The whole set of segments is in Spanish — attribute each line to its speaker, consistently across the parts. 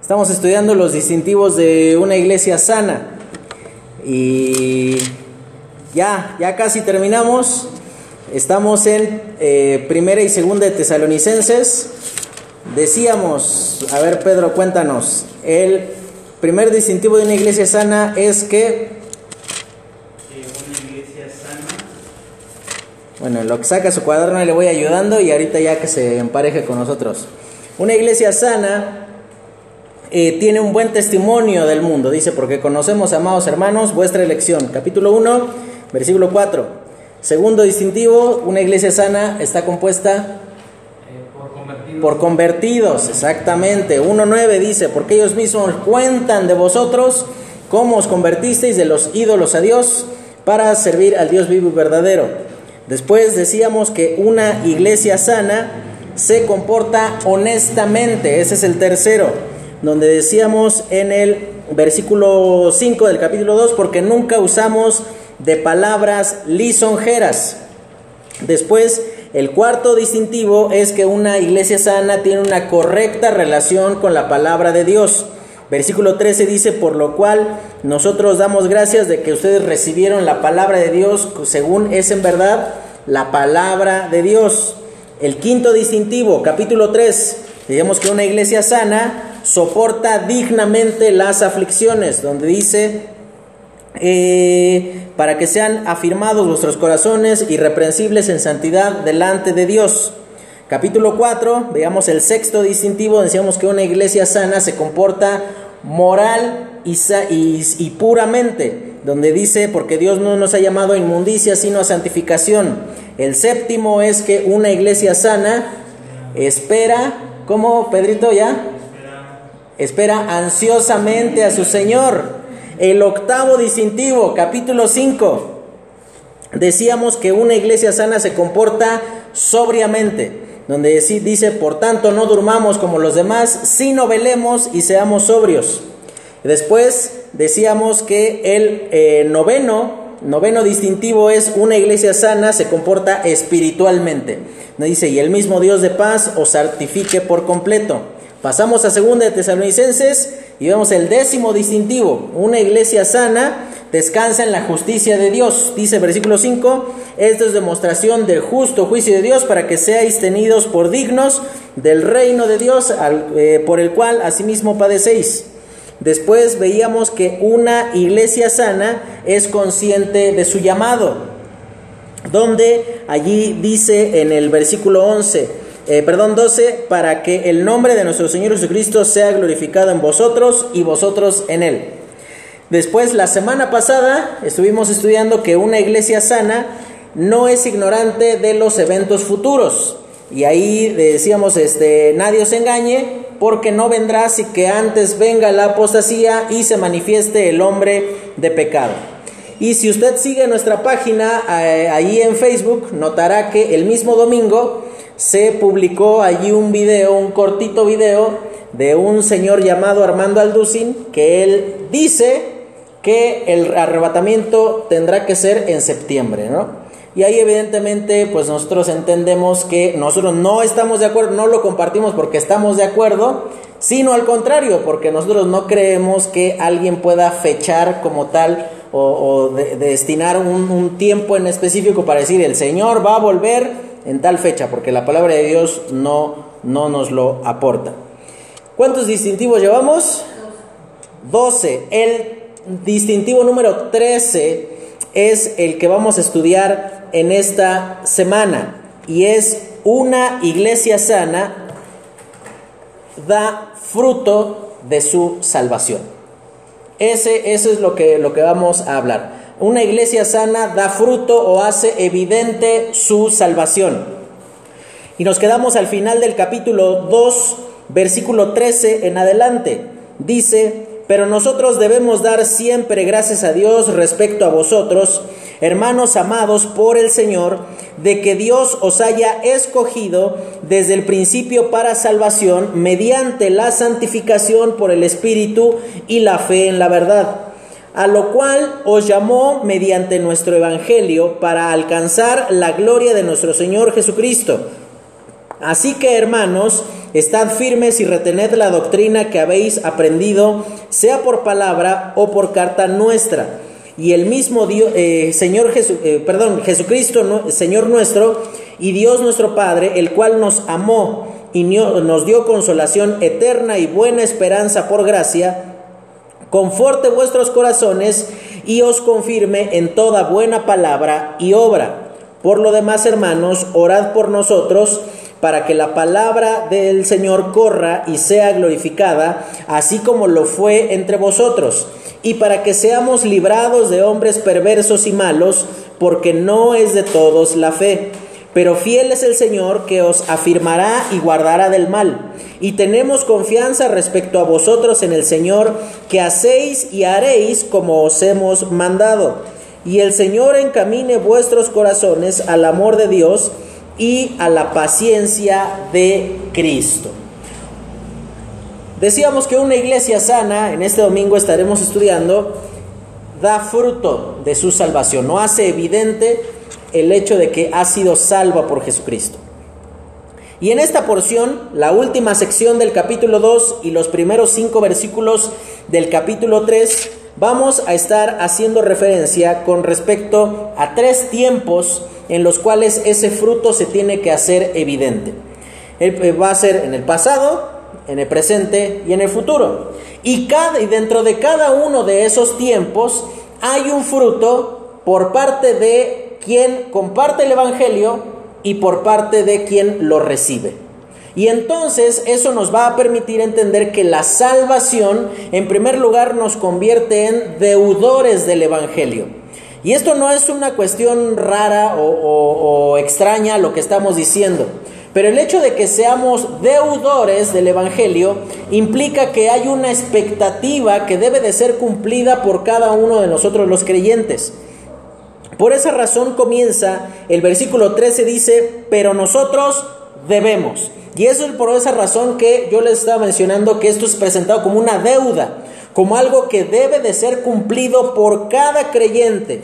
Speaker 1: Estamos estudiando los distintivos de una iglesia sana. Y ya, ya casi terminamos. Estamos en eh, primera y segunda de Tesalonicenses. Decíamos, a ver Pedro, cuéntanos, el primer distintivo de una iglesia sana es que...
Speaker 2: una iglesia sana.
Speaker 1: Bueno, en lo que saca su cuaderno le voy ayudando y ahorita ya que se empareje con nosotros. Una iglesia sana eh, tiene un buen testimonio del mundo. Dice, porque conocemos, amados hermanos, vuestra elección. Capítulo 1, versículo 4. Segundo distintivo, una iglesia sana está compuesta
Speaker 2: por convertidos.
Speaker 1: exactamente. 1.9 dice, porque ellos mismos cuentan de vosotros cómo os convertisteis de los ídolos a Dios para servir al Dios vivo y verdadero. Después decíamos que una iglesia sana se comporta honestamente, ese es el tercero, donde decíamos en el versículo 5 del capítulo 2, porque nunca usamos de palabras lisonjeras. Después, el cuarto distintivo es que una iglesia sana tiene una correcta relación con la palabra de Dios. Versículo 13 dice, por lo cual nosotros damos gracias de que ustedes recibieron la palabra de Dios según es en verdad la palabra de Dios. El quinto distintivo, capítulo 3, digamos que una iglesia sana soporta dignamente las aflicciones, donde dice, eh, para que sean afirmados vuestros corazones irreprensibles en santidad delante de Dios. Capítulo 4, veamos el sexto distintivo, decíamos que una iglesia sana se comporta moral y, puramente, donde dice, porque Dios no nos ha llamado a inmundicia, sino a santificación. El séptimo es que una iglesia sana espera, ¿cómo Pedrito ya? Espera ansiosamente a su Señor. El octavo distintivo, capítulo 5, decíamos que una iglesia sana se comporta sobriamente, donde dice, por tanto no durmamos como los demás, sino velemos y seamos sobrios. Después decíamos que el eh, noveno, noveno distintivo es una iglesia sana se comporta espiritualmente. Dice, y el mismo Dios de paz os santifique por completo. Pasamos a segunda de Tesalonicenses y vemos el décimo distintivo. Una iglesia sana descansa en la justicia de Dios. Dice versículo 5, esto es demostración del justo juicio de Dios para que seáis tenidos por dignos del reino de Dios eh, por el cual asimismo padecéis. Después veíamos que una iglesia sana es consciente de su llamado, donde allí dice en el versículo 11, eh, perdón, 12, para que el nombre de nuestro Señor Jesucristo sea glorificado en vosotros y vosotros en Él. Después, la semana pasada, estuvimos estudiando que una iglesia sana no es ignorante de los eventos futuros. Y ahí decíamos, este, nadie os engañe, porque no vendrá si que antes venga la apostasía y se manifieste el hombre de pecado. Y si usted sigue nuestra página eh, ahí en Facebook, notará que el mismo domingo se publicó allí un video, un cortito video de un señor llamado Armando Alducin, que él dice que el arrebatamiento tendrá que ser en septiembre, ¿no? Y ahí evidentemente pues nosotros entendemos que nosotros no estamos de acuerdo, no lo compartimos porque estamos de acuerdo, sino al contrario, porque nosotros no creemos que alguien pueda fechar como tal o, o de, de destinar un tiempo en específico para decir el Señor va a volver en tal fecha, porque la palabra de Dios no, no nos lo aporta. ¿Cuántos distintivos llevamos? 12. El distintivo número 13 es el que vamos a estudiar en esta semana y es una iglesia sana da fruto de su salvación. Ese, eso es lo que, lo que vamos a hablar. Una iglesia sana da fruto o hace evidente su salvación. Y nos quedamos al final del capítulo 2, versículo 13 en adelante. Dice, pero nosotros debemos dar siempre gracias a Dios respecto a vosotros, hermanos amados por el Señor, de que Dios os haya escogido desde el principio para salvación mediante la santificación por el Espíritu y la fe en la verdad a lo cual os llamó mediante nuestro Evangelio para alcanzar la gloria de nuestro Señor Jesucristo. Así que, hermanos, Estad firmes y retened la doctrina que habéis aprendido, sea por palabra o por carta nuestra. Y el mismo Dios, eh, Señor eh, perdón, Jesucristo, Señor nuestro, y Dios nuestro Padre, el cual nos amó y nos dio consolación eterna y buena esperanza por gracia, conforte vuestros corazones y os confirme en toda buena palabra y obra. Por lo demás, hermanos, orad por nosotros para que la palabra del Señor corra y sea glorificada, así como lo fue entre vosotros, y para que seamos librados de hombres perversos y malos, porque no es de todos la fe. Pero fiel es el Señor que os afirmará y guardará del mal. Y tenemos confianza respecto a vosotros en el Señor, que hacéis y haréis como os hemos mandado. Y el Señor encamine vuestros corazones al amor de Dios y a la paciencia de Cristo. Decíamos que una iglesia sana, en este domingo estaremos estudiando, da fruto de su salvación, no hace evidente el hecho de que ha sido salva por Jesucristo. Y en esta porción, la última sección del capítulo 2 y los primeros cinco versículos del capítulo 3, vamos a estar haciendo referencia con respecto a tres tiempos en los cuales ese fruto se tiene que hacer evidente. Eh, va a ser en el pasado, en el presente y en el futuro. Y, cada, y dentro de cada uno de esos tiempos hay un fruto por parte de quien comparte el Evangelio y por parte de quien lo recibe. Y entonces eso nos va a permitir entender que la salvación en primer lugar nos convierte en deudores del Evangelio. Y esto no es una cuestión rara o, extraña lo que estamos diciendo. Pero el hecho de que seamos deudores del Evangelio implica que hay una expectativa que debe de ser cumplida por cada uno de nosotros los creyentes. Por esa razón comienza el versículo 13 dice, pero nosotros debemos. Y eso es por esa razón que yo les estaba mencionando que esto es presentado como una deuda, como algo que debe de ser cumplido por cada creyente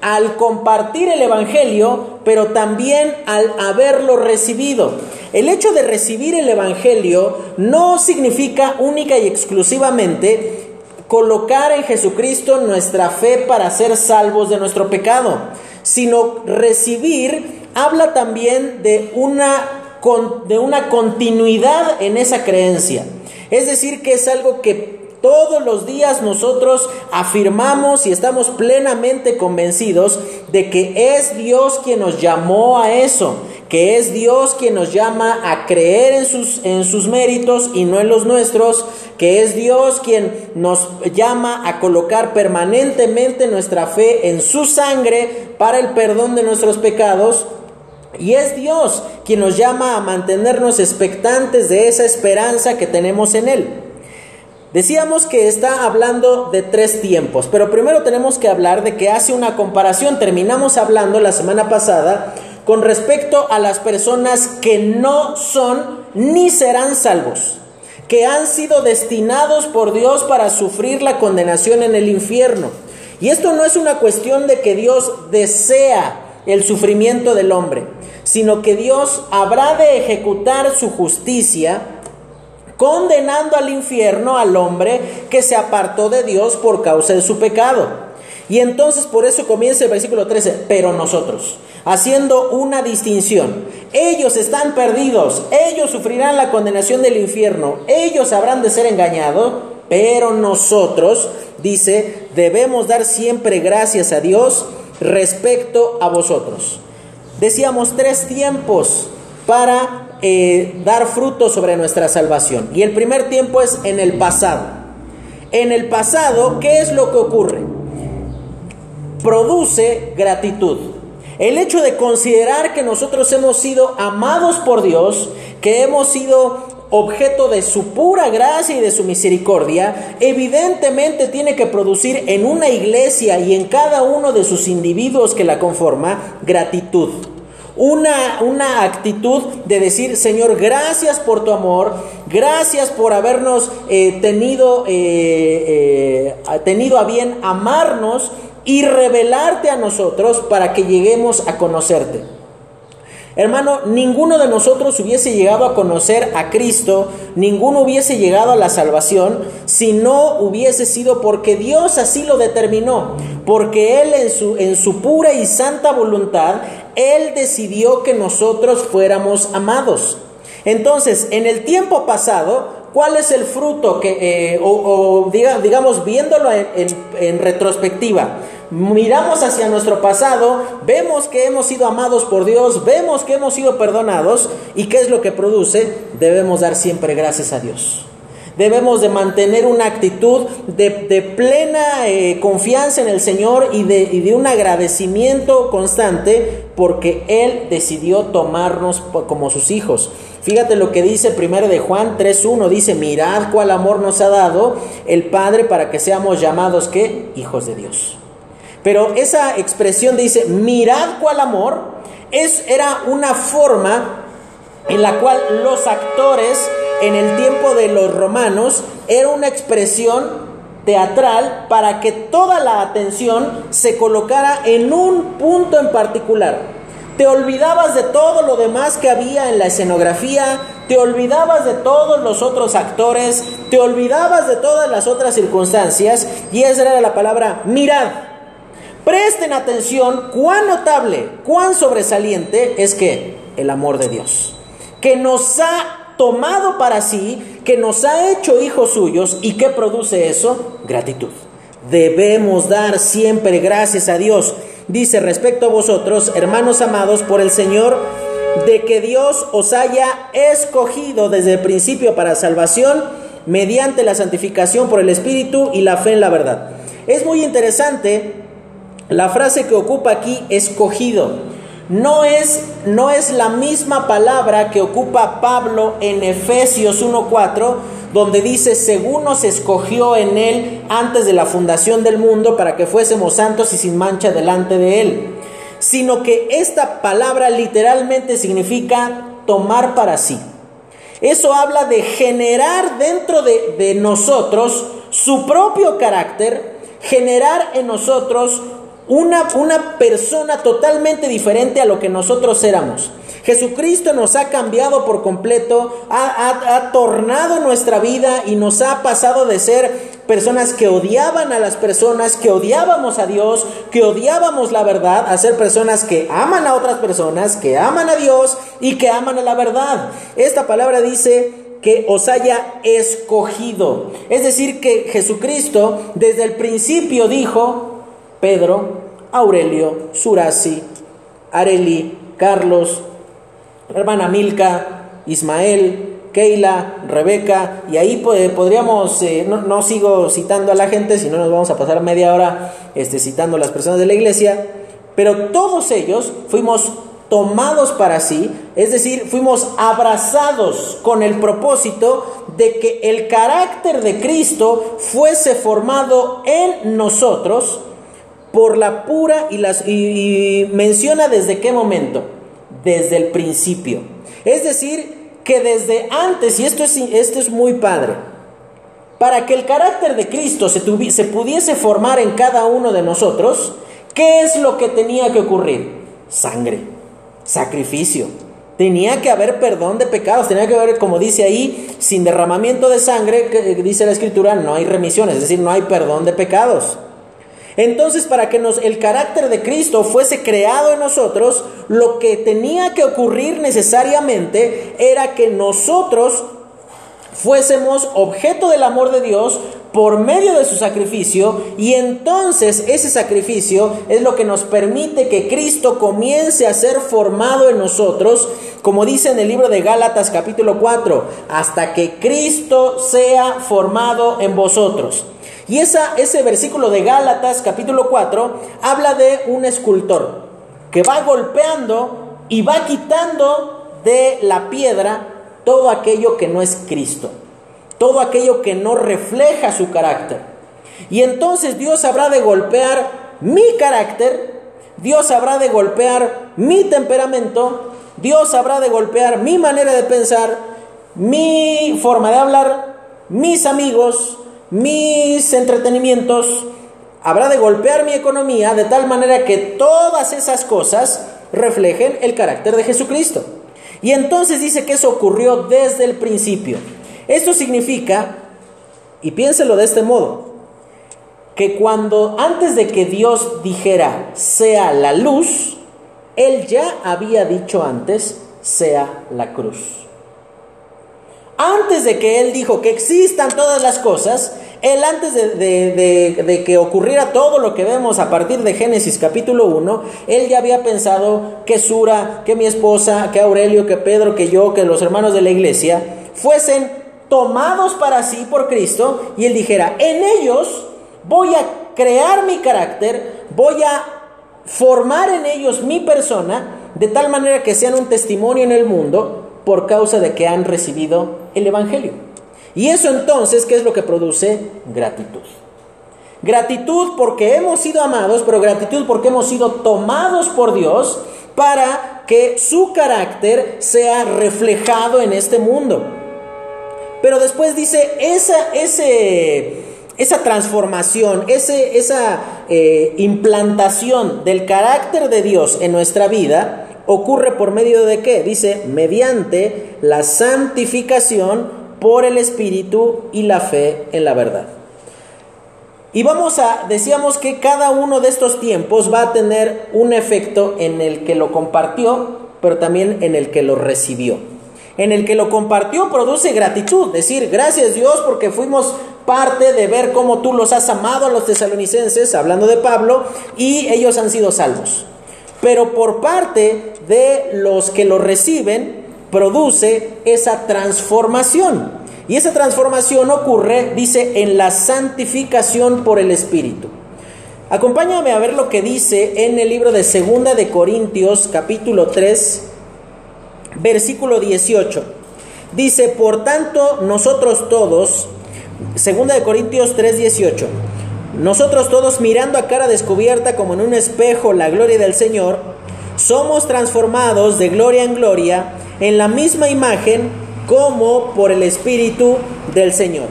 Speaker 1: al compartir el Evangelio, pero también al haberlo recibido. El hecho de recibir el Evangelio no significa única y exclusivamente colocar en Jesucristo nuestra fe para ser salvos de nuestro pecado, sino recibir habla también de una, de una continuidad en esa creencia. Es decir, que es algo que todos los días nosotros afirmamos y estamos plenamente convencidos de que es Dios quien nos llamó a eso, que es Dios quien nos llama a creer en sus, en sus méritos y no en los nuestros, que es Dios quien nos llama a colocar permanentemente nuestra fe en su sangre para el perdón de nuestros pecados. Y es Dios quien nos llama a mantenernos expectantes de esa esperanza que tenemos en Él. Decíamos que está hablando de tres tiempos, pero primero tenemos que hablar de que hace una comparación. Terminamos hablando la semana pasada con respecto a las personas que no son ni serán salvos, que han sido destinados por Dios para sufrir la condenación en el infierno. Y esto no es una cuestión de que Dios desea el sufrimiento del hombre, sino que Dios habrá de ejecutar su justicia condenando al infierno al hombre que se apartó de Dios por causa de su pecado. Y entonces por eso comienza el versículo 13, pero nosotros, haciendo una distinción, ellos están perdidos, ellos sufrirán la condenación del infierno, ellos habrán de ser engañados, pero nosotros, dice, debemos dar siempre gracias a Dios respecto a vosotros. Decíamos tres tiempos para eh, dar fruto sobre nuestra salvación. Y el primer tiempo es en el pasado. En el pasado, ¿qué es lo que ocurre? Produce gratitud. El hecho de considerar que nosotros hemos sido amados por Dios, que hemos sido objeto de su pura gracia y de su misericordia, evidentemente tiene que producir en una iglesia y en cada uno de sus individuos que la conforma gratitud. Una, una actitud de decir, Señor, gracias por tu amor, gracias por habernos eh, tenido, eh, eh, tenido a bien amarnos y revelarte a nosotros para que lleguemos a conocerte. Hermano, ninguno de nosotros hubiese llegado a conocer a Cristo, ninguno hubiese llegado a la salvación si no hubiese sido porque Dios así lo determinó, porque Él en su, en su pura y santa voluntad, Él decidió que nosotros fuéramos amados. Entonces, en el tiempo pasado, ¿cuál es el fruto que, eh, o, digamos, viéndolo en retrospectiva? miramos hacia nuestro pasado, vemos que hemos sido amados por Dios, vemos que hemos sido perdonados y qué es lo que produce, debemos dar siempre gracias a Dios. Debemos de mantener una actitud de, plena eh, confianza en el Señor y de, un agradecimiento constante porque Él decidió tomarnos como sus hijos. Fíjate lo que dice 1 de Juan 3.1, dice, mirad cuál amor nos ha dado el Padre para que seamos llamados, ¿qué? Hijos de Dios. Pero esa expresión dice, mirad cuál amor, es, era una forma en la cual los actores en el tiempo de los romanos era una expresión teatral para que toda la atención se colocara en un punto en particular. Te olvidabas de todo lo demás que había en la escenografía, te olvidabas de todos los otros actores, te olvidabas de todas las otras circunstancias y esa era la palabra mirad. Presten atención cuán notable, cuán sobresaliente es que el amor de Dios, que nos ha tomado para sí, que nos ha hecho hijos suyos y que produce eso, gratitud. Debemos dar siempre gracias a Dios. Dice respecto a vosotros, hermanos amados por el Señor, de que Dios os haya escogido desde el principio para salvación mediante la santificación por el Espíritu y la fe en la verdad. Es muy interesante la frase que ocupa aquí, escogido, no es, no es la misma palabra que ocupa Pablo en Efesios 1.4, donde dice, según nos escogió en él antes de la fundación del mundo para que fuésemos santos y sin mancha delante de él, sino que esta palabra literalmente significa tomar para sí. Eso habla de generar dentro de, de nosotros su propio carácter, generar en nosotros una, una persona totalmente diferente a lo que nosotros éramos. Jesucristo nos ha cambiado por completo, ha, ha, tornado nuestra vida y nos ha pasado de ser personas que odiaban a las personas, que odiábamos a Dios, que odiábamos la verdad, a ser personas que aman a otras personas, que aman a Dios y que aman a la verdad. Esta palabra dice que os haya escogido. Es decir, que Jesucristo desde el principio dijo, Pedro, Aurelio, Surasi, Areli, Carlos, hermana Milka, Ismael, Keila, Rebeca, y ahí podríamos, eh, no, sigo citando a la gente, si no nos vamos a pasar media hora este, citando a las personas de la iglesia, pero todos ellos fuimos tomados para sí, es decir, fuimos abrazados con el propósito de que el carácter de Cristo fuese formado en nosotros, por la pura y, las, y, menciona desde qué momento, desde el principio. Es decir, que desde antes, y esto es, esto es muy padre, para que el carácter de Cristo se, se pudiese formar en cada uno de nosotros, ¿qué es lo que tenía que ocurrir? Sangre, sacrificio. Tenía que haber perdón de pecados, tenía que haber, como dice ahí, sin derramamiento de sangre, que dice la escritura, no hay remisión, es decir, no hay perdón de pecados. Entonces, para que el carácter de Cristo fuese creado en nosotros, lo que tenía que ocurrir necesariamente era que nosotros fuésemos objeto del amor de Dios por medio de su sacrificio y entonces ese sacrificio es lo que nos permite que Cristo comience a ser formado en nosotros, como dice en el libro de Gálatas capítulo 4, hasta que Cristo sea formado en vosotros. Y ese versículo de Gálatas capítulo 4 habla de un escultor que va golpeando y va quitando de la piedra todo aquello que no es Cristo, todo aquello que no refleja su carácter. Y entonces Dios habrá de golpear mi carácter, Dios habrá de golpear mi temperamento, Dios habrá de golpear mi manera de pensar, mi forma de hablar, mis amigos, mis entretenimientos, habrá de golpear mi economía de tal manera que todas esas cosas reflejen el carácter de Jesucristo. Y entonces dice que eso ocurrió desde el principio. Esto significa, y piénselo de este modo, que cuando antes de que Dios dijera sea la luz, Él ya había dicho antes sea la cruz. Antes de que Él dijo que existan todas las cosas, Él antes de, que ocurriera todo lo que vemos a partir de Génesis capítulo 1, Él ya había pensado que Sura, que mi esposa, que Aurelio, que Pedro, que yo, que los hermanos de la iglesia fuesen tomados para sí por Cristo y Él dijera, en ellos voy a crear mi carácter, voy a formar en ellos mi persona, de tal manera que sean un testimonio en el mundo por causa de que han recibido el Evangelio. Y eso entonces, ¿qué es lo que produce? Gratitud. Gratitud porque hemos sido amados, pero gratitud porque hemos sido tomados por Dios para que su carácter sea reflejado en este mundo. Pero después dice, esa, ese, esa transformación, ese, esa eh, implantación del carácter de Dios en nuestra vida ocurre por medio de qué? Dice, mediante la santificación por el Espíritu y la fe en la verdad. Y vamos a, decíamos que cada uno de estos tiempos va a tener un efecto en el que lo compartió, pero también en el que lo recibió. En el que lo compartió produce gratitud, decir, gracias Dios porque fuimos parte de ver cómo tú los has amado a los tesalonicenses, hablando de Pablo, y ellos han sido salvos. Pero por parte de los que lo reciben, produce esa transformación. Y esa transformación ocurre, dice, en la santificación por el Espíritu. Acompáñame a ver lo que dice en el libro de Segunda de Corintios, capítulo 3, versículo 18. Dice, por tanto, nosotros todos, Segunda de Corintios 3:18. Nosotros todos mirando a cara descubierta como en un espejo la gloria del Señor, somos transformados de gloria en gloria en la misma imagen como por el Espíritu del Señor.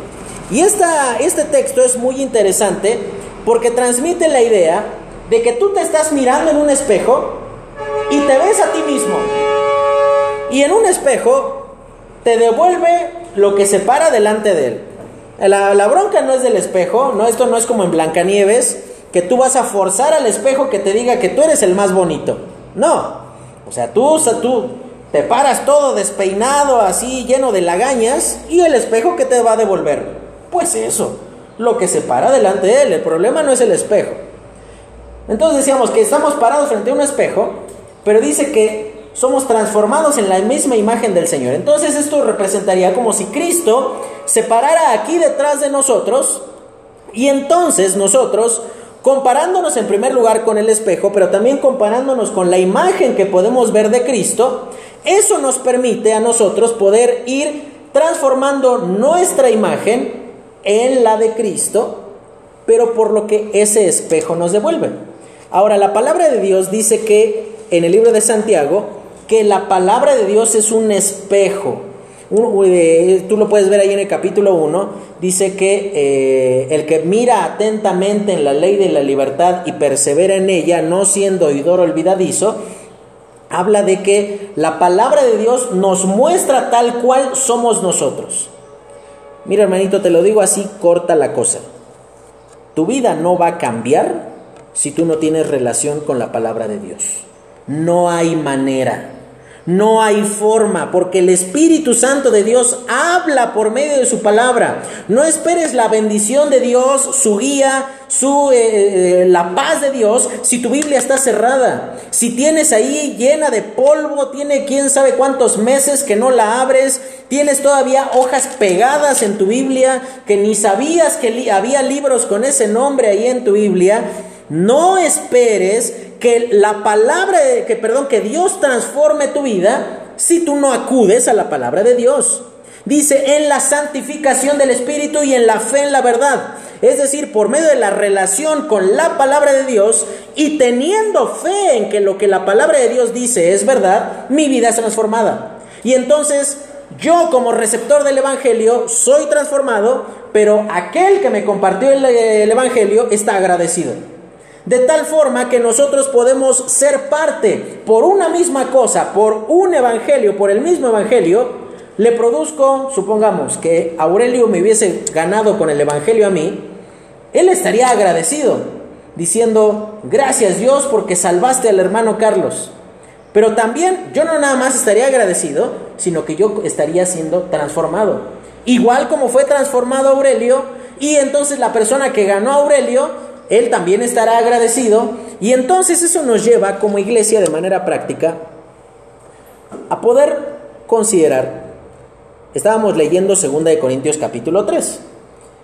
Speaker 1: Y esta, este texto es muy interesante porque transmite la idea de que tú te estás mirando en un espejo y te ves a ti mismo. Y en un espejo te devuelve lo que se para delante de él. La, bronca no es del espejo, no, esto no es como en Blancanieves, que tú vas a forzar al espejo que te diga que tú eres el más bonito. No, o sea, tú, tú te paras todo despeinado, así lleno de lagañas, y el espejo que te va a devolver. Pues eso, lo que se para delante de él, el problema no es el espejo. Entonces decíamos que estamos parados frente a un espejo, pero dice que somos transformados en la misma imagen del Señor. Entonces esto representaría como si Cristo se parara aquí detrás de nosotros y entonces nosotros, comparándonos en primer lugar con el espejo, pero también comparándonos con la imagen que podemos ver de Cristo, eso nos permite a nosotros poder ir transformando nuestra imagen en la de Cristo, pero por lo que ese espejo nos devuelve. Ahora, la palabra de Dios dice que en el libro de Santiago, que la palabra de Dios es un espejo. Tú lo puedes ver ahí en el capítulo 1, dice que eh, el que mira atentamente en la ley de la libertad y persevera en ella, no siendo oidor olvidadizo, habla de que la palabra de Dios nos muestra tal cual somos nosotros. Mira hermanito, te lo digo así, corta la cosa. Tu vida no va a cambiar si tú no tienes relación con la palabra de Dios. No hay manera. No hay forma, porque el Espíritu Santo de Dios habla por medio de su palabra. No esperes la bendición de Dios, su guía, su, eh, eh, la paz de Dios, si tu Biblia está cerrada. Si tienes ahí llena de polvo, tiene quién sabe cuántos meses que no la abres, tienes todavía hojas pegadas en tu Biblia, que ni sabías que había libros con ese nombre ahí en tu Biblia. No esperes que la palabra, que perdón, que Dios transforme tu vida si tú no acudes a la palabra de Dios. Dice, en la santificación del Espíritu y en la fe en la verdad. Es decir, por medio de la relación con la palabra de Dios y teniendo fe en que lo que la palabra de Dios dice es verdad, mi vida es transformada. Y entonces yo como receptor del Evangelio soy transformado, pero aquel que me compartió el, el Evangelio está agradecido. De tal forma que nosotros podemos ser parte por una misma cosa, por un evangelio, por el mismo evangelio. Le produzco, supongamos que Aurelio me hubiese ganado con el evangelio a mí, él estaría agradecido, diciendo, gracias Dios porque salvaste al hermano Carlos. Pero también yo no nada más estaría agradecido, sino que yo estaría siendo transformado. Igual como fue transformado Aurelio, y entonces la persona que ganó a Aurelio, él también estará agradecido. Y entonces eso nos lleva como iglesia de manera práctica a poder considerar. Estábamos leyendo 2 de Corintios capítulo 3.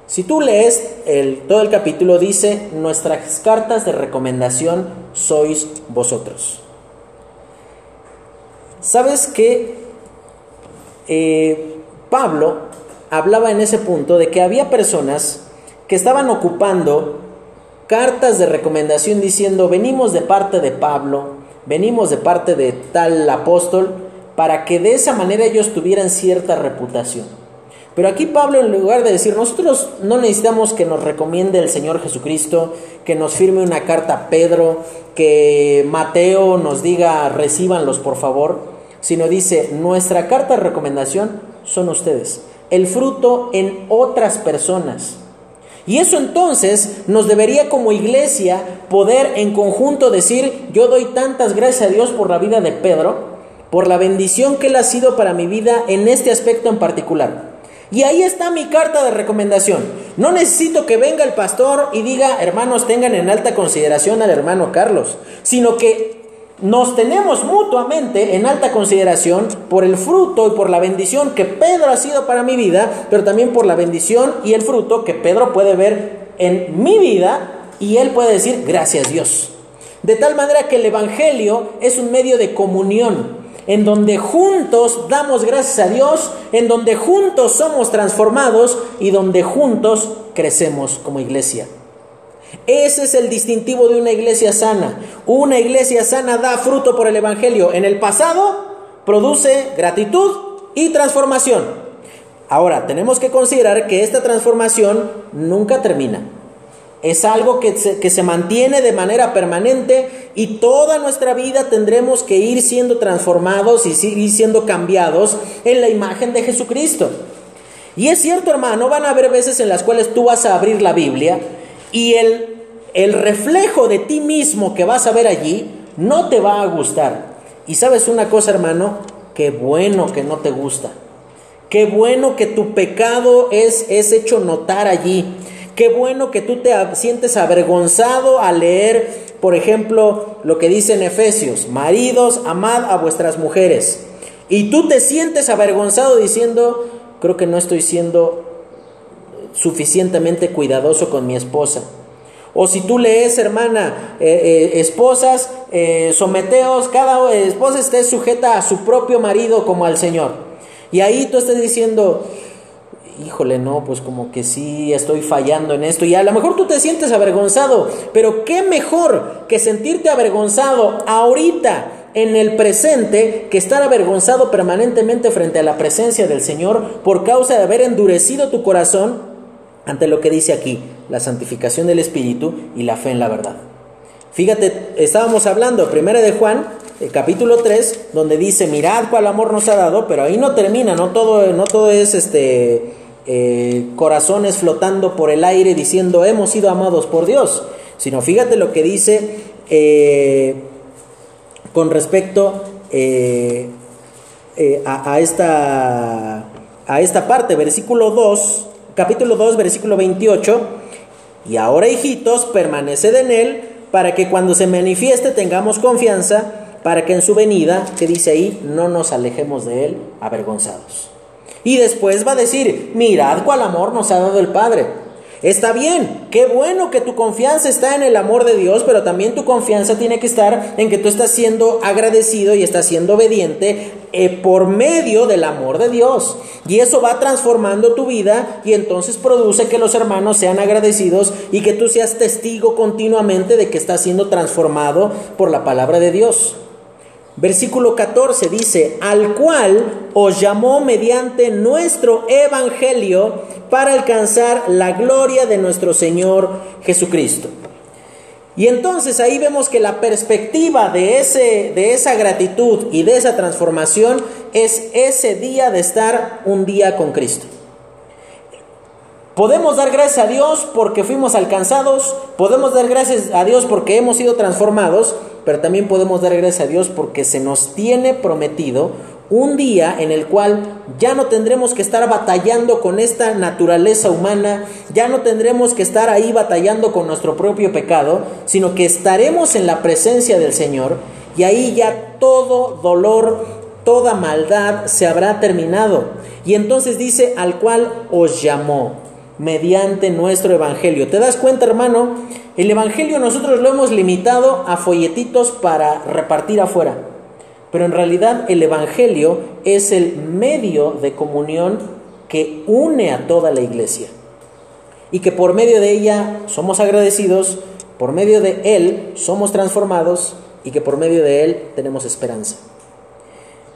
Speaker 1: Si tú lees el, todo el capítulo, dice, nuestras cartas de recomendación sois vosotros. ¿Sabes que eh, Pablo hablaba en ese punto de que había personas que estaban ocupando cartas de recomendación diciendo, venimos de parte de Pablo, venimos de parte de tal apóstol, para que de esa manera ellos tuvieran cierta reputación. Pero aquí Pablo, en lugar de decir, nosotros no necesitamos que nos recomiende el Señor Jesucristo, que nos firme una carta a Pedro, que Mateo nos diga, recíbanlos por favor, sino dice, nuestra carta de recomendación son ustedes, el fruto en otras personas. Y eso entonces nos debería como iglesia poder en conjunto decir, yo doy tantas gracias a Dios por la vida de Pedro, por la bendición que él ha sido para mi vida en este aspecto en particular. Y ahí está mi carta de recomendación. No necesito que venga el pastor y diga, hermanos, tengan en alta consideración al hermano Carlos, sino que nos tenemos mutuamente en alta consideración por el fruto y por la bendición que Pedro ha sido para mi vida, pero también por la bendición y el fruto que Pedro puede ver en mi vida y él puede decir, gracias Dios. De tal manera que el Evangelio es un medio de comunión en donde juntos damos gracias a Dios, en donde juntos somos transformados y donde juntos crecemos como iglesia. Ese es el distintivo de una iglesia sana. Una iglesia sana da fruto por el Evangelio. En el pasado produce gratitud y transformación. Ahora, tenemos que considerar que esta transformación nunca termina. Es algo que se, que se, mantiene de manera permanente y toda nuestra vida tendremos que ir siendo transformados y ir siendo cambiados en la imagen de Jesucristo. Y es cierto, hermano, van a haber veces en las cuales tú vas a abrir la Biblia y el, el reflejo de ti mismo que vas a ver allí no te va a gustar. Y sabes una cosa, hermano, qué bueno que no te gusta. Qué bueno que tu pecado es, es hecho notar allí. Qué bueno que tú te sientes avergonzado al leer, por ejemplo, lo que dice en Efesios, maridos, amad a vuestras mujeres. Y tú te sientes avergonzado diciendo, creo que no estoy siendo suficientemente cuidadoso con mi esposa. O si tú lees, hermana, eh, eh, esposas, eh, someteos, cada esposa esté sujeta a su propio marido como al Señor. Y ahí tú estás diciendo, híjole, no, pues como que sí estoy fallando en esto. Y a lo mejor tú te sientes avergonzado, pero qué mejor que sentirte avergonzado ahorita en el presente que estar avergonzado permanentemente frente a la presencia del Señor por causa de haber endurecido tu corazón ante lo que dice aquí, la santificación del Espíritu y la fe en la verdad. Fíjate, estábamos hablando, primera de Juan, el capítulo 3, donde dice, mirad cuál amor nos ha dado, pero ahí no termina, no todo, no todo es este eh, corazones flotando por el aire diciendo hemos sido amados por Dios, sino fíjate lo que dice eh, con respecto eh, a, esta, a esta parte, versículo 2, capítulo 2, versículo 28, y ahora hijitos, permaneced en él, para que cuando se manifieste tengamos confianza, para que en su venida, que dice ahí, no nos alejemos de él avergonzados. Y después va a decir, mirad cuál amor nos ha dado el Padre. Está bien, qué bueno que tu confianza está en el amor de Dios, pero también tu confianza tiene que estar en que tú estás siendo agradecido y estás siendo obediente eh, por medio del amor de Dios. Y eso va transformando tu vida y entonces produce que los hermanos sean agradecidos y que tú seas testigo continuamente de que estás siendo transformado por la palabra de Dios. Versículo 14 dice, al cual os llamó mediante nuestro evangelio para alcanzar la gloria de nuestro Señor Jesucristo. Y entonces ahí vemos que la perspectiva de, ese, de esa gratitud y de esa transformación es ese día de estar un día con Cristo. Podemos dar gracias a Dios porque fuimos alcanzados, podemos dar gracias a Dios porque hemos sido transformados, pero también podemos dar gracias a Dios porque se nos tiene prometido un día en el cual ya no tendremos que estar batallando con esta naturaleza humana, ya no tendremos que estar ahí batallando con nuestro propio pecado, sino que estaremos en la presencia del Señor y ahí ya todo dolor, toda maldad se habrá terminado. Y entonces dice, al cual os llamó mediante nuestro Evangelio. ¿Te das cuenta, hermano? El Evangelio nosotros lo hemos limitado a folletitos para repartir afuera. Pero en realidad el Evangelio es el medio de comunión que une a toda la iglesia. Y que por medio de ella somos agradecidos, por medio de Él somos transformados y que por medio de Él tenemos esperanza.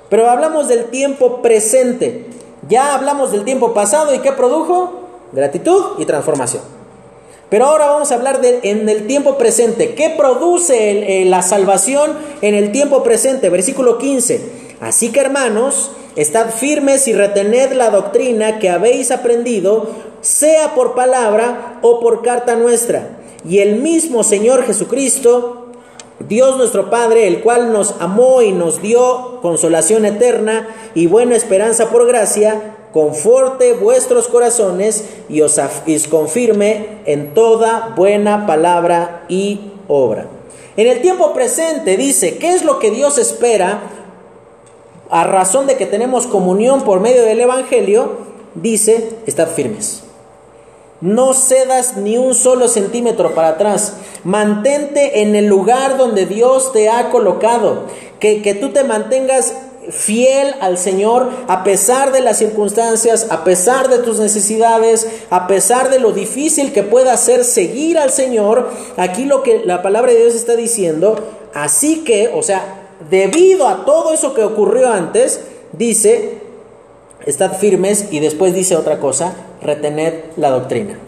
Speaker 1: Pero hablamos del tiempo presente. Ya hablamos del tiempo pasado y ¿qué produjo? Gratitud y transformación. Pero ahora vamos a hablar de, en el tiempo presente. ¿Qué produce eh, la salvación en el tiempo presente? Versículo 15. Así que hermanos, estad firmes y retened la doctrina que habéis aprendido, sea por palabra o por carta nuestra. Y el mismo Señor Jesucristo, Dios nuestro Padre, el cual nos amó y nos dio consolación eterna y buena esperanza por gracia, conforte vuestros corazones y os, confirme en toda buena palabra y obra. En el tiempo presente dice, ¿qué es lo que Dios espera a razón de que tenemos comunión por medio del Evangelio? Dice, estad firmes. No cedas ni un solo centímetro para atrás. Mantente en el lugar donde Dios te ha colocado. Que, que tú te mantengas fiel al Señor a pesar de las circunstancias, a pesar de tus necesidades, a pesar de lo difícil que pueda ser seguir al Señor. Aquí lo que la palabra de Dios está diciendo, así que, o sea, debido a todo eso que ocurrió antes, dice, estad firmes y después dice otra cosa, retened la doctrina.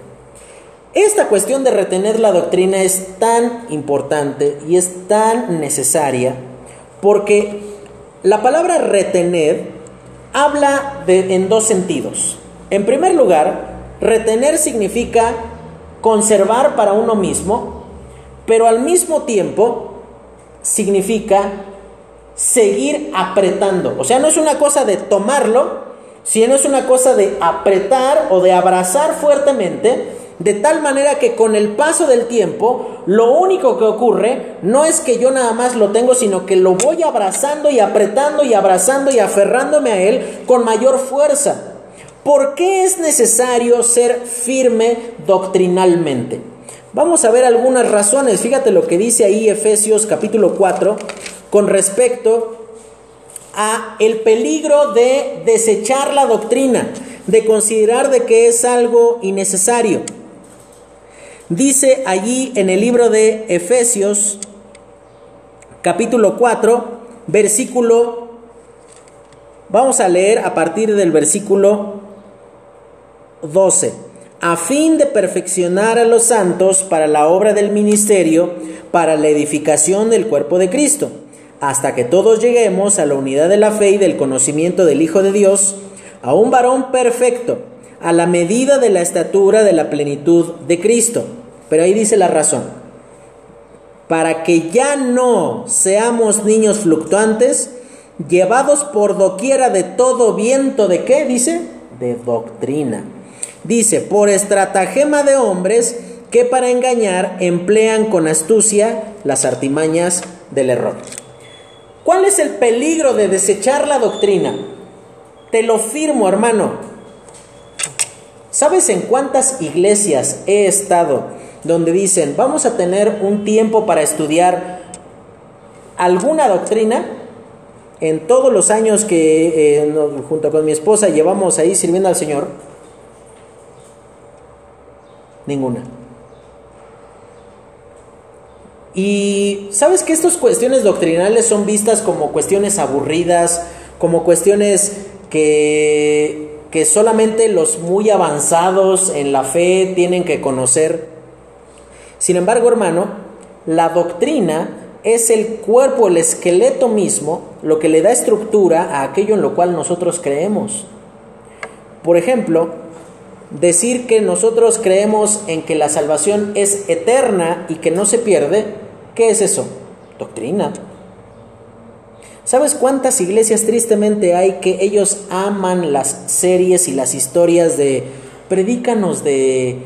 Speaker 1: Esta cuestión de retener la doctrina es tan importante y es tan necesaria porque la palabra retener habla de, en dos sentidos. En primer lugar, retener significa conservar para uno mismo, pero al mismo tiempo significa seguir apretando. O sea, no es una cosa de tomarlo, sino es una cosa de apretar o de abrazar fuertemente de tal manera que con el paso del tiempo, lo único que ocurre no es que yo nada más lo tengo, sino que lo voy abrazando y apretando y abrazando y aferrándome a él con mayor fuerza. ¿Por qué es necesario ser firme doctrinalmente? Vamos a ver algunas razones. Fíjate lo que dice ahí Efesios capítulo 4 con respecto a el peligro de desechar la doctrina, de considerar de que es algo innecesario. Dice allí en el libro de Efesios, capítulo 4, versículo, vamos a leer a partir del versículo 12, a fin de perfeccionar a los santos para la obra del ministerio, para la edificación del cuerpo de Cristo, hasta que todos lleguemos a la unidad de la fe y del conocimiento del Hijo de Dios, a un varón perfecto, a la medida de la estatura de la plenitud de Cristo. Pero ahí dice la razón. Para que ya no seamos niños fluctuantes, llevados por doquiera de todo viento de qué, dice? De doctrina. Dice, por estratagema de hombres que para engañar emplean con astucia las artimañas del error. ¿Cuál es el peligro de desechar la doctrina? Te lo firmo, hermano. ¿Sabes en cuántas iglesias he estado donde dicen, vamos a tener un tiempo para estudiar alguna doctrina? En todos los años que eh, junto con mi esposa llevamos ahí sirviendo al Señor, ninguna. Y sabes que estas cuestiones doctrinales son vistas como cuestiones aburridas, como cuestiones que que solamente los muy avanzados en la fe tienen que conocer. Sin embargo, hermano, la doctrina es el cuerpo, el esqueleto mismo, lo que le da estructura a aquello en lo cual nosotros creemos. Por ejemplo, decir que nosotros creemos en que la salvación es eterna y que no se pierde, ¿qué es eso? Doctrina. ¿Sabes cuántas iglesias tristemente hay que ellos aman las series y las historias de predícanos de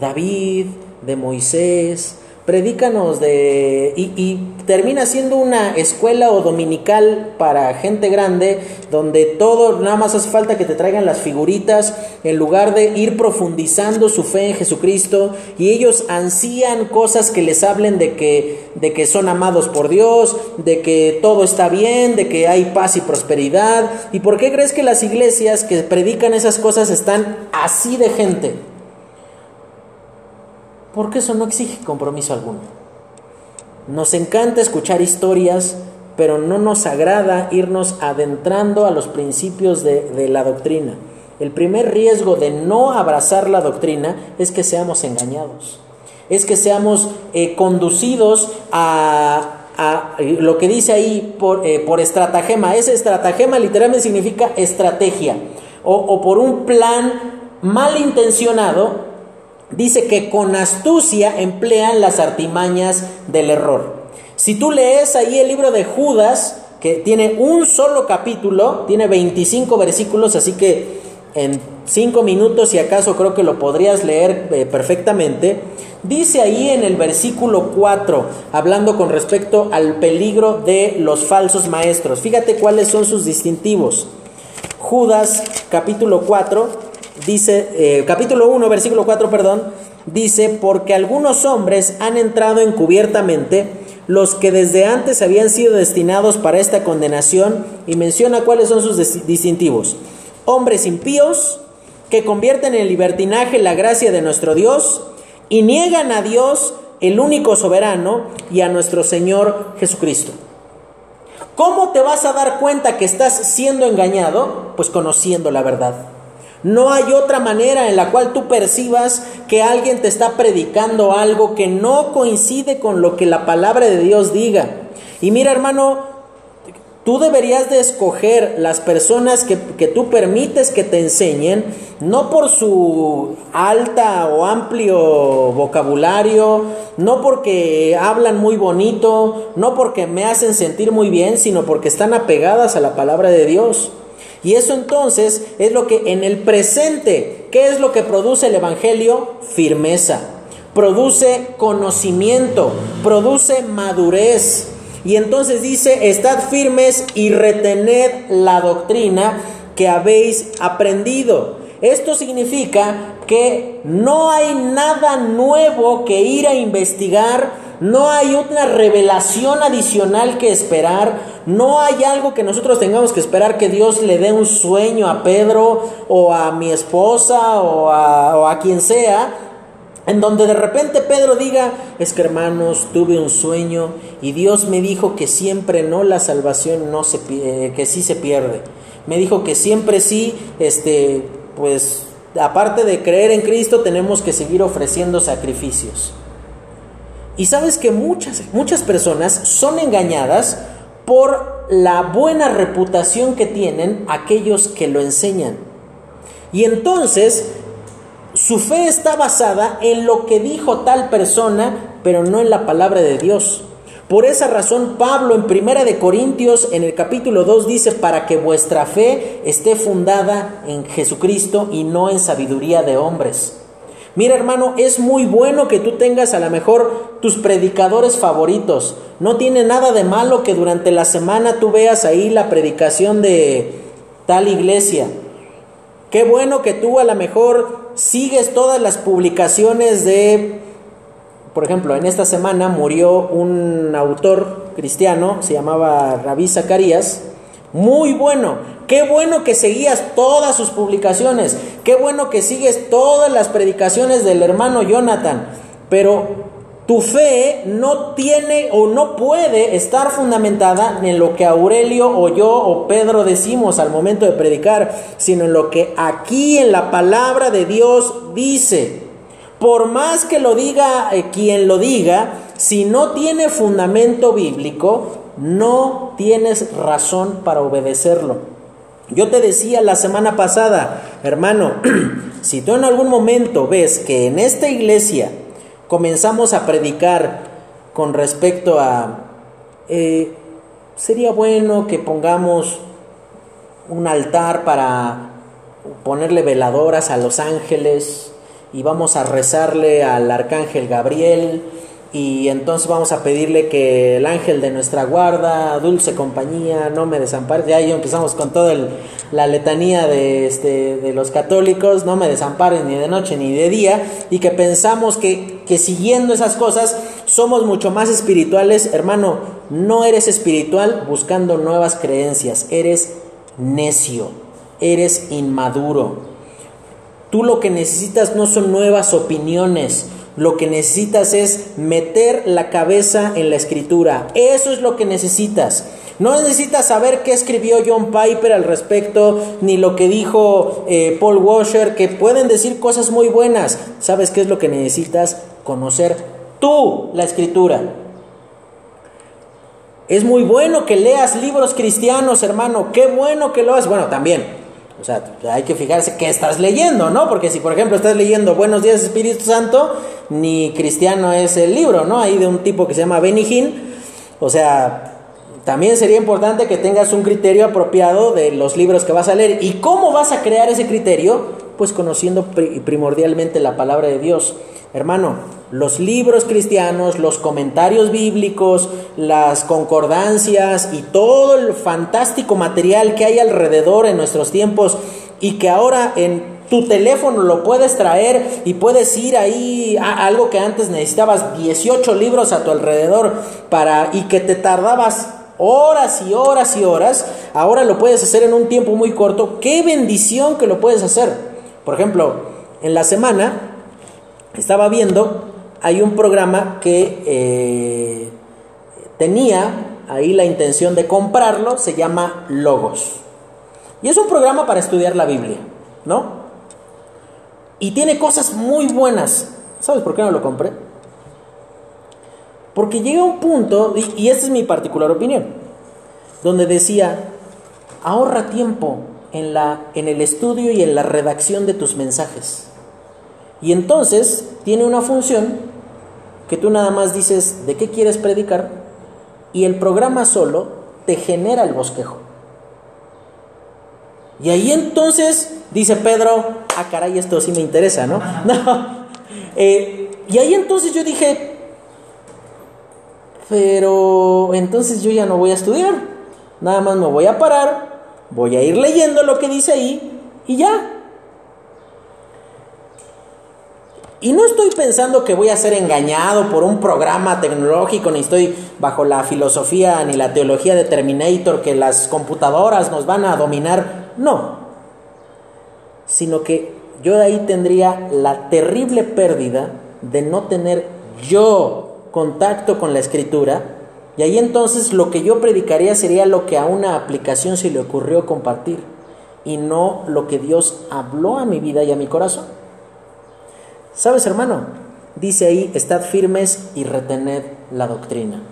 Speaker 1: David, de Moisés, predícanos de... Y, termina siendo una escuela o dominical para gente grande, donde todo, nada más hace falta que te traigan las figuritas, en lugar de ir profundizando su fe en Jesucristo, y ellos ansían cosas que les hablen de que, de que son amados por Dios, de que todo está bien, de que hay paz y prosperidad. ¿Y por qué crees que las iglesias que predican esas cosas están así de gente? Porque eso no exige compromiso alguno. Nos encanta escuchar historias, pero no nos agrada irnos adentrando a los principios de, la doctrina. El primer riesgo de no abrazar la doctrina es que seamos engañados, es que seamos eh, conducidos a, lo que dice ahí por, eh, por estratagema. Ese estratagema literalmente significa estrategia o, o por un plan malintencionado dice que con astucia emplean las artimañas del error. Si tú lees ahí el libro de Judas, que tiene un solo capítulo, tiene 25 versículos, así que en 5 minutos, si acaso creo que lo podrías leer eh, perfectamente, dice ahí en el versículo 4, hablando con respecto al peligro de los falsos maestros. Fíjate cuáles son sus distintivos. Judas capítulo 4, dice, eh, capítulo 1, versículo 4, perdón, dice, porque algunos hombres han entrado encubiertamente, los que desde antes habían sido destinados para esta condenación, y menciona cuáles son sus distintivos. Hombres impíos, que convierten en libertinaje la gracia de nuestro Dios, y niegan a Dios, el único soberano, y a nuestro Señor Jesucristo. ¿Cómo te vas a dar cuenta que estás siendo engañado? Pues conociendo la verdad. No hay otra manera en la cual tú percibas que alguien te está predicando algo que no coincide con lo que la palabra de Dios diga. Y mira hermano, tú deberías de escoger las personas que, que tú permites que te enseñen, no por su alta o amplio vocabulario, no porque hablan muy bonito, no porque me hacen sentir muy bien, sino porque están apegadas a la palabra de Dios. Y eso entonces es lo que en el presente, ¿qué es lo que produce el Evangelio? Firmeza, produce conocimiento, produce madurez. Y entonces dice, estad firmes y retened la doctrina que habéis aprendido. Esto significa que no hay nada nuevo que ir a investigar, no hay una revelación adicional que esperar, no hay algo que nosotros tengamos que esperar que Dios le dé un sueño a Pedro o a mi esposa o a, quien sea, en donde de repente Pedro diga, es que hermanos, tuve un sueño y Dios me dijo que siempre no la salvación no se eh, que sí se pierde. Me dijo que siempre sí, este, pues aparte de creer en Cristo tenemos que seguir ofreciendo sacrificios. Y sabes que muchas, muchas personas son engañadas por la buena reputación que tienen aquellos que lo enseñan. Y entonces su fe está basada en lo que dijo tal persona, pero no en la palabra de Dios. Por esa razón Pablo en Primera de Corintios en el capítulo 2 dice para que vuestra fe esté fundada en Jesucristo y no en sabiduría de hombres. Mira hermano, es muy bueno que tú tengas a lo mejor tus predicadores favoritos. No tiene nada de malo que durante la semana tú veas ahí la predicación de tal iglesia. Qué bueno que tú a lo mejor sigues todas las publicaciones de, por ejemplo, en esta semana murió un autor cristiano, se llamaba Rabí Zacarías, muy bueno. Qué bueno que seguías todas sus publicaciones. Qué bueno que sigues todas las predicaciones del hermano Jonathan. Pero tu fe no tiene o no puede estar fundamentada en lo que Aurelio o yo o Pedro decimos al momento de predicar, sino en lo que aquí en la palabra de Dios dice. Por más que lo diga eh, quien lo diga, si no tiene fundamento bíblico, no tienes razón para obedecerlo. Yo te decía la semana pasada, hermano, si tú en algún momento ves que en esta iglesia comenzamos a predicar con respecto a, eh, sería bueno que pongamos un altar para ponerle veladoras a los ángeles y vamos a rezarle al arcángel Gabriel y entonces vamos a pedirle que el ángel de nuestra guarda, dulce compañía, no me desampare. Ya ahí empezamos con toda la letanía de, este, de los católicos, no me desamparen ni de noche ni de día, y que pensamos que, que siguiendo esas cosas somos mucho más espirituales. Hermano, no eres espiritual buscando nuevas creencias, eres necio, eres inmaduro. Tú lo que necesitas no son nuevas opiniones, lo que necesitas es meter la cabeza en la escritura. Eso es lo que necesitas. No necesitas saber qué escribió John Piper al respecto, ni lo que dijo eh, Paul Washer, que pueden decir cosas muy buenas. ¿Sabes qué es lo que necesitas? Conocer tú la escritura. Es muy bueno que leas libros cristianos, hermano. Qué bueno que lo hagas. Bueno, también o sea, hay que fijarse qué estás leyendo, ¿no? Porque si, por ejemplo, estás leyendo Buenos días Espíritu Santo, ni cristiano es el libro, ¿no? Ahí de un tipo que se llama Hinn. O sea, también sería importante que tengas un criterio apropiado de los libros que vas a leer. ¿Y cómo vas a crear ese criterio? Pues conociendo primordialmente la palabra de Dios. Hermano, los libros cristianos, los comentarios bíblicos, las concordancias y todo el fantástico material que hay alrededor en nuestros tiempos y que ahora en tu teléfono lo puedes traer y puedes ir ahí a algo que antes necesitabas 18 libros a tu alrededor para y que te tardabas horas y horas y horas, ahora lo puedes hacer en un tiempo muy corto. Qué bendición que lo puedes hacer. Por ejemplo, en la semana estaba viendo, hay un programa que eh, tenía ahí la intención de comprarlo, se llama Logos. Y es un programa para estudiar la Biblia, ¿no? Y tiene cosas muy buenas. ¿Sabes por qué no lo compré? Porque llega un punto, y, y esta es mi particular opinión, donde decía, ahorra tiempo en, la, en el estudio y en la redacción de tus mensajes. Y entonces tiene una función que tú nada más dices de qué quieres predicar y el programa solo te genera el bosquejo. Y ahí entonces dice Pedro, ah caray, esto sí me interesa, ¿no? no. Eh, y ahí entonces yo dije, pero entonces yo ya no voy a estudiar, nada más me voy a parar, voy a ir leyendo lo que dice ahí y ya, Y no estoy pensando que voy a ser engañado por un programa tecnológico, ni estoy bajo la filosofía ni la teología de Terminator que las computadoras nos van a dominar. No. Sino que yo ahí tendría la terrible pérdida de no tener yo contacto con la escritura. Y ahí entonces lo que yo predicaría sería lo que a una aplicación se le ocurrió compartir y no lo que Dios habló a mi vida y a mi corazón. ¿Sabes, hermano? Dice ahí, estad firmes y retened la doctrina.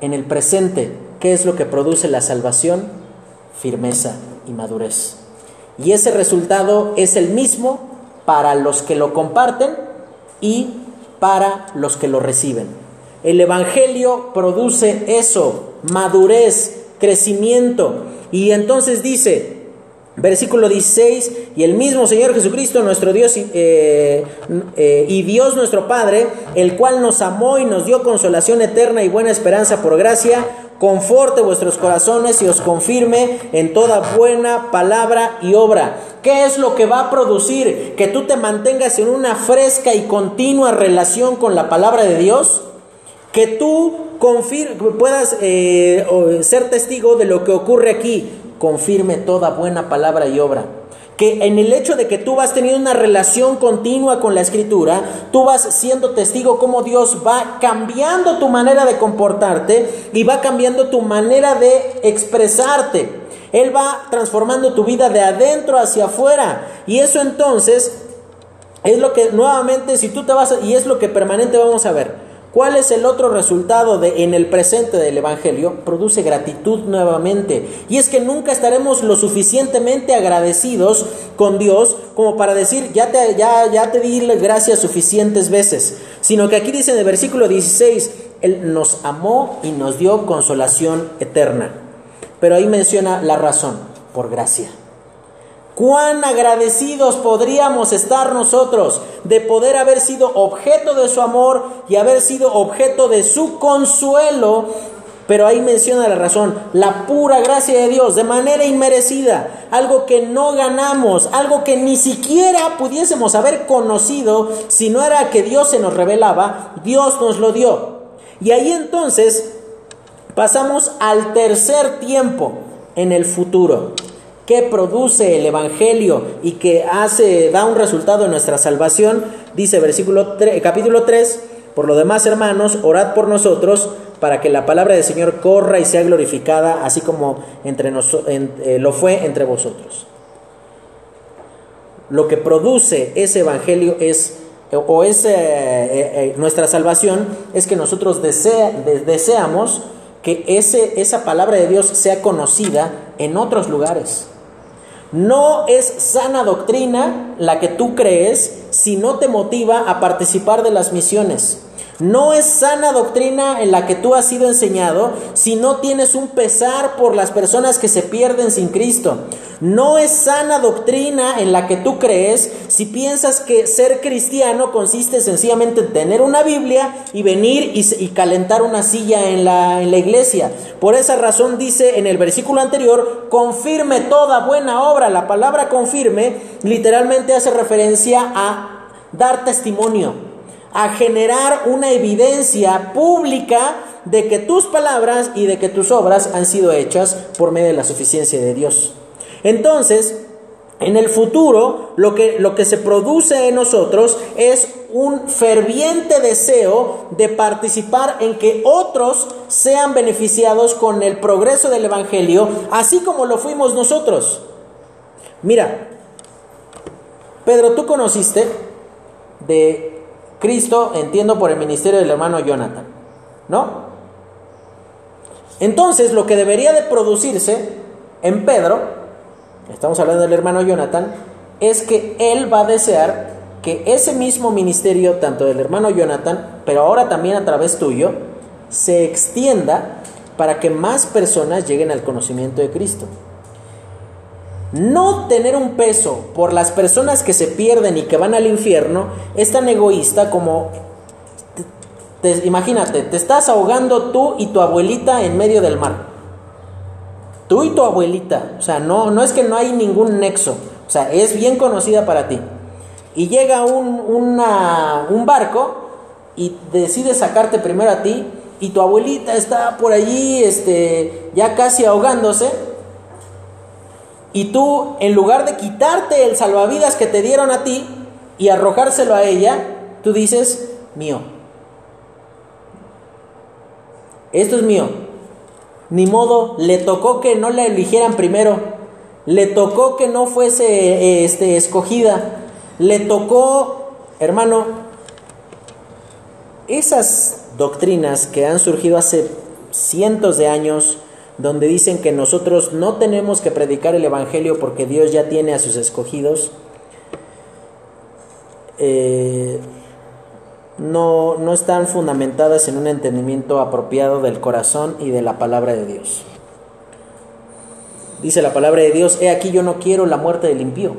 Speaker 1: En el presente, ¿qué es lo que produce la salvación? Firmeza y madurez. Y ese resultado es el mismo para los que lo comparten y para los que lo reciben. El Evangelio produce eso, madurez, crecimiento. Y entonces dice, Versículo 16, y el mismo Señor Jesucristo, nuestro Dios eh, eh, y Dios nuestro Padre, el cual nos amó y nos dio consolación eterna y buena esperanza por gracia, conforte vuestros corazones y os confirme en toda buena palabra y obra. ¿Qué es lo que va a producir que tú te mantengas en una fresca y continua relación con la palabra de Dios? Que tú puedas eh, ser testigo de lo que ocurre aquí confirme toda buena palabra y obra. Que en el hecho de que tú vas teniendo una relación continua con la escritura, tú vas siendo testigo cómo Dios va cambiando tu manera de comportarte y va cambiando tu manera de expresarte. Él va transformando tu vida de adentro hacia afuera. Y eso entonces es lo que nuevamente, si tú te vas, y es lo que permanente vamos a ver. ¿Cuál es el otro resultado de en el presente del evangelio? Produce gratitud nuevamente. Y es que nunca estaremos lo suficientemente agradecidos con Dios como para decir, ya te, ya, ya te di gracias suficientes veces, sino que aquí dice en el versículo 16, Él nos amó y nos dio consolación eterna. Pero ahí menciona la razón, por gracia. Cuán agradecidos podríamos estar nosotros de poder haber sido objeto de su amor y haber sido objeto de su consuelo. Pero ahí menciona la razón, la pura gracia de Dios, de manera inmerecida, algo que no ganamos, algo que ni siquiera pudiésemos haber conocido si no era que Dios se nos revelaba, Dios nos lo dio. Y ahí entonces pasamos al tercer tiempo en el futuro produce el Evangelio y que hace, da un resultado en nuestra salvación, dice versículo capítulo 3, por lo demás hermanos, orad por nosotros para que la palabra del Señor corra y sea glorificada, así como entre eh, lo fue entre vosotros. Lo que produce ese Evangelio es, o es eh, eh, nuestra salvación, es que nosotros deseamos que ese, esa palabra de Dios sea conocida en otros lugares. No es sana doctrina la que tú crees si no te motiva a participar de las misiones. No es sana doctrina en la que tú has sido enseñado si no tienes un pesar por las personas que se pierden sin Cristo. No es sana doctrina en la que tú crees si piensas que ser cristiano consiste sencillamente en tener una Biblia y venir y, calentar una silla en la, en la iglesia. Por esa razón dice en el versículo anterior, confirme toda buena obra. La palabra confirme literalmente hace referencia a dar testimonio a generar una evidencia pública de que tus palabras y de que tus obras han sido hechas por medio de la suficiencia de Dios. Entonces, en el futuro, lo que, lo que se produce en nosotros es un ferviente deseo de participar en que otros sean beneficiados con el progreso del Evangelio, así como lo fuimos nosotros. Mira, Pedro, tú conociste de Cristo, entiendo por el ministerio del hermano Jonathan, ¿no? Entonces, lo que debería de producirse en Pedro, estamos hablando del hermano Jonathan, es que él va a desear que ese mismo ministerio, tanto del hermano Jonathan, pero ahora también a través tuyo, se extienda para que más personas lleguen al conocimiento de Cristo. No tener un peso por las personas que se pierden y que van al infierno es tan egoísta como, imagínate, te estás ahogando tú y tu abuelita en medio del mar. Tú y tu abuelita, o sea, no, no es que no hay ningún nexo, o sea, es bien conocida para ti. Y llega un, un barco y decide sacarte primero a ti y tu abuelita está por allí, este, ya casi ahogándose y tú, en lugar de quitarte el salvavidas que te dieron a ti y arrojárselo a ella, tú dices, mío. Esto es mío. Ni modo, le tocó que no la eligieran primero. Le tocó que no fuese este, escogida. Le tocó, hermano, esas doctrinas que han surgido hace cientos de años, donde dicen que nosotros no tenemos que predicar el Evangelio porque Dios ya tiene a sus escogidos, eh, no, no están fundamentadas en un entendimiento apropiado del corazón y de la palabra de Dios. Dice la palabra de Dios, he aquí yo no quiero la muerte del impío.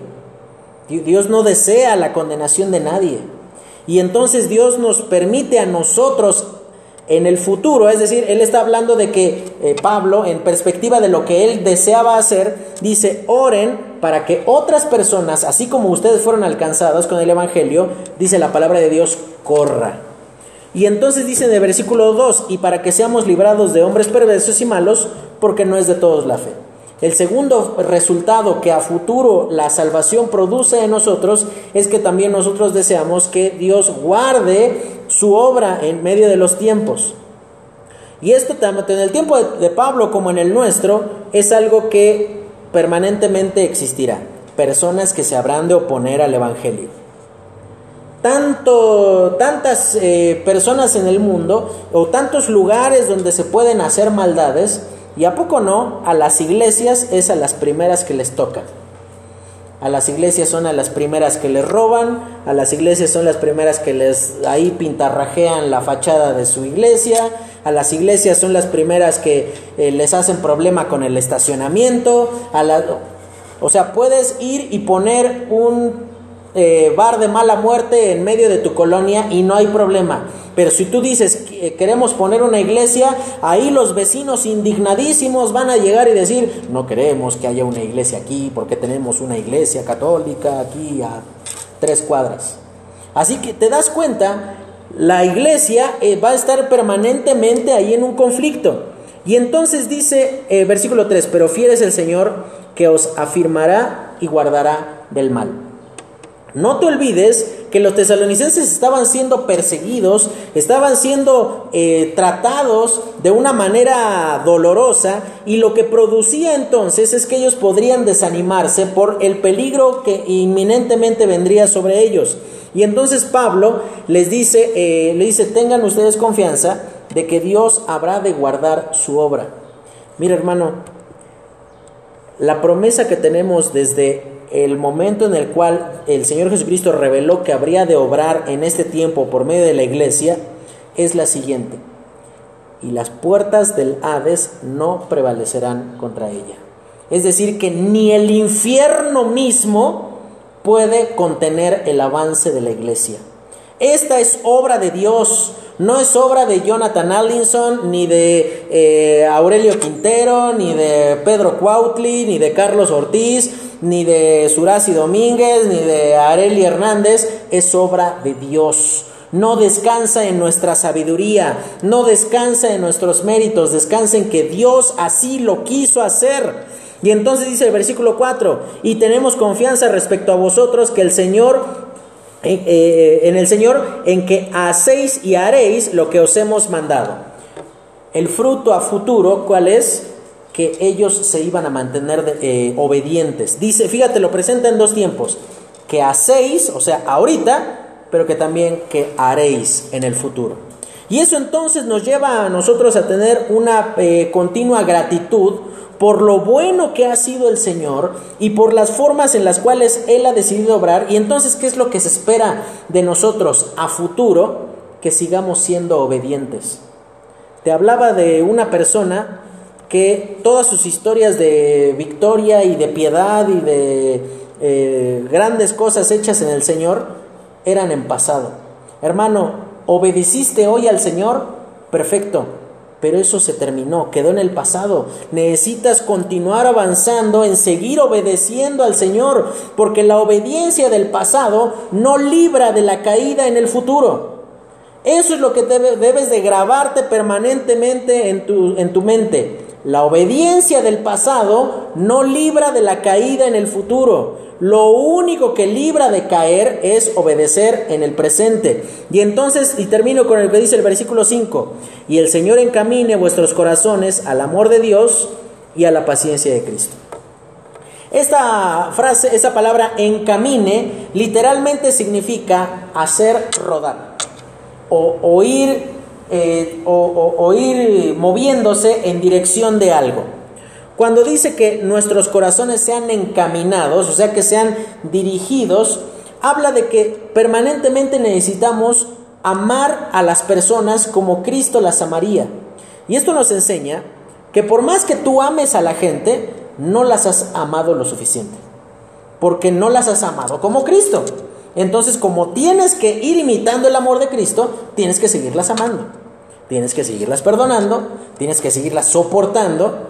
Speaker 1: Dios no desea la condenación de nadie. Y entonces Dios nos permite a nosotros en el futuro, es decir, él está hablando de que eh, Pablo, en perspectiva de lo que él deseaba hacer, dice, oren para que otras personas, así como ustedes fueron alcanzados con el Evangelio, dice la palabra de Dios, corra. Y entonces dice en el versículo 2, y para que seamos librados de hombres perversos y malos, porque no es de todos la fe. El segundo resultado que a futuro la salvación produce en nosotros es que también nosotros deseamos que Dios guarde su obra en medio de los tiempos. Y esto tanto en el tiempo de, Pablo como en el nuestro es algo que permanentemente existirá. Personas que se habrán de oponer al Evangelio. tanto, tantas eh, personas en el mundo o tantos lugares donde se pueden hacer maldades y a poco no, a las iglesias es a las primeras que les tocan. A las iglesias son a las primeras que les roban, a las iglesias son las primeras que les ahí pintarrajean la fachada de su iglesia, a las iglesias son las primeras que eh, les hacen problema con el estacionamiento, a la, o sea, puedes ir y poner un eh, bar de mala muerte en medio de tu colonia y no hay problema. Pero si tú dices que queremos poner una iglesia, ahí los vecinos indignadísimos van a llegar y decir, no queremos que haya una iglesia aquí porque tenemos una iglesia católica aquí a tres cuadras. Así que te das cuenta, la iglesia eh, va a estar permanentemente ahí en un conflicto. Y entonces dice, eh, versículo 3, pero fiel es el Señor que os afirmará y guardará del mal. No te olvides que los tesalonicenses estaban siendo perseguidos, estaban siendo eh, tratados de una manera dolorosa y lo que producía entonces es que ellos podrían desanimarse por el peligro que inminentemente vendría sobre ellos. Y entonces Pablo les dice, eh, le dice, tengan ustedes confianza de que Dios habrá de guardar su obra. Mira hermano, la promesa que tenemos desde el momento en el cual el Señor Jesucristo reveló que habría de obrar en este tiempo por medio de la iglesia es la siguiente. Y las puertas del Hades no prevalecerán contra ella. Es decir, que ni el infierno mismo puede contener el avance de la iglesia. Esta es obra de Dios, no es obra de Jonathan Allinson, ni de eh, Aurelio Quintero, ni de Pedro Cuautli, ni de Carlos Ortiz, ni de Surasi Domínguez, ni de Areli Hernández, es obra de Dios. No descansa en nuestra sabiduría, no descansa en nuestros méritos, descansa en que Dios así lo quiso hacer. Y entonces dice el versículo 4, y tenemos confianza respecto a vosotros que el Señor, eh, en el Señor, en que hacéis y haréis lo que os hemos mandado. El fruto a futuro, ¿cuál es? que ellos se iban a mantener eh, obedientes. Dice, fíjate, lo presenta en dos tiempos, que hacéis, o sea, ahorita, pero que también que haréis en el futuro. Y eso entonces nos lleva a nosotros a tener una eh, continua gratitud por lo bueno que ha sido el Señor y por las formas en las cuales Él ha decidido obrar. Y entonces, ¿qué es lo que se espera de nosotros a futuro? Que sigamos siendo obedientes. Te hablaba de una persona que todas sus historias de victoria y de piedad y de eh, grandes cosas hechas en el Señor eran en pasado. Hermano, obedeciste hoy al Señor, perfecto, pero eso se terminó, quedó en el pasado. Necesitas continuar avanzando en seguir obedeciendo al Señor, porque la obediencia del pasado no libra de la caída en el futuro. Eso es lo que debes de grabarte permanentemente en tu, en tu mente. La obediencia del pasado no libra de la caída en el futuro. Lo único que libra de caer es obedecer en el presente. Y entonces, y termino con el que dice el versículo 5, y el Señor encamine vuestros corazones al amor de Dios y a la paciencia de Cristo. Esta frase, esa palabra encamine, literalmente significa hacer rodar o oír eh, o, ir moviéndose en dirección de algo. Cuando dice que nuestros corazones sean encaminados, o sea, que sean dirigidos, habla de que permanentemente necesitamos amar a las personas como Cristo las amaría. Y esto nos enseña que por más que tú ames a la gente, no las has amado lo suficiente. Porque no las has amado como Cristo. Entonces, como tienes que ir imitando el amor de Cristo, tienes que seguirlas amando. Tienes que seguirlas perdonando, tienes que seguirlas soportando,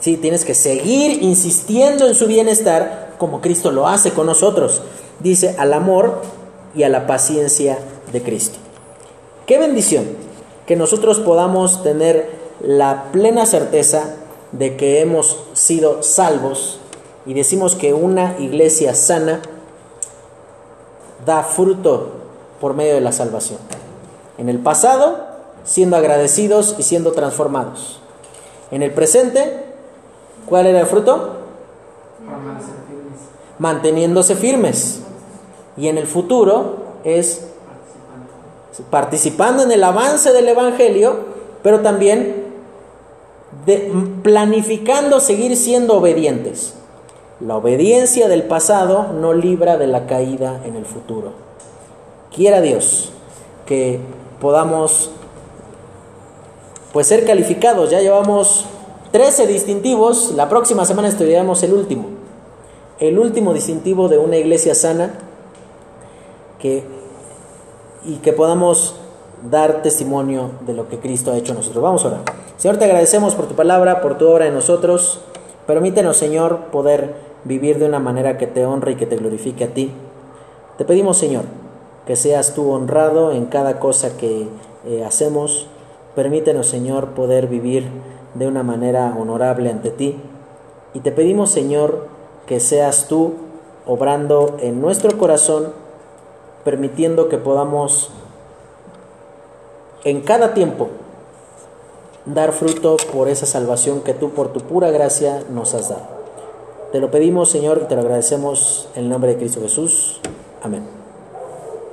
Speaker 1: ¿sí? tienes que seguir insistiendo en su bienestar como Cristo lo hace con nosotros. Dice al amor y a la paciencia de Cristo. Qué bendición que nosotros podamos tener la plena certeza de que hemos sido salvos y decimos que una iglesia sana da fruto por medio de la salvación. En el pasado, siendo agradecidos y siendo transformados. En el presente, ¿cuál era el fruto? Manteniéndose firmes. Y en el futuro es participando en el avance del Evangelio, pero también de, planificando seguir siendo obedientes. La obediencia del pasado no libra de la caída en el futuro. Quiera Dios que podamos pues ser calificados. Ya llevamos 13 distintivos. La próxima semana estudiaremos el último. El último distintivo de una iglesia sana que, y que podamos dar testimonio de lo que Cristo ha hecho en nosotros. Vamos a orar. Señor, te agradecemos por tu palabra, por tu obra en nosotros. Permítenos, Señor, poder vivir de una manera que te honre y que te glorifique a ti. Te pedimos, Señor, que seas tú honrado en cada cosa que eh, hacemos Permítenos, Señor, poder vivir de una manera honorable ante ti. Y te pedimos, Señor, que seas tú obrando en nuestro corazón, permitiendo que podamos en cada tiempo dar fruto por esa salvación que tú por tu pura gracia nos has dado. Te lo pedimos, Señor, y te lo agradecemos en el nombre de Cristo Jesús. Amén.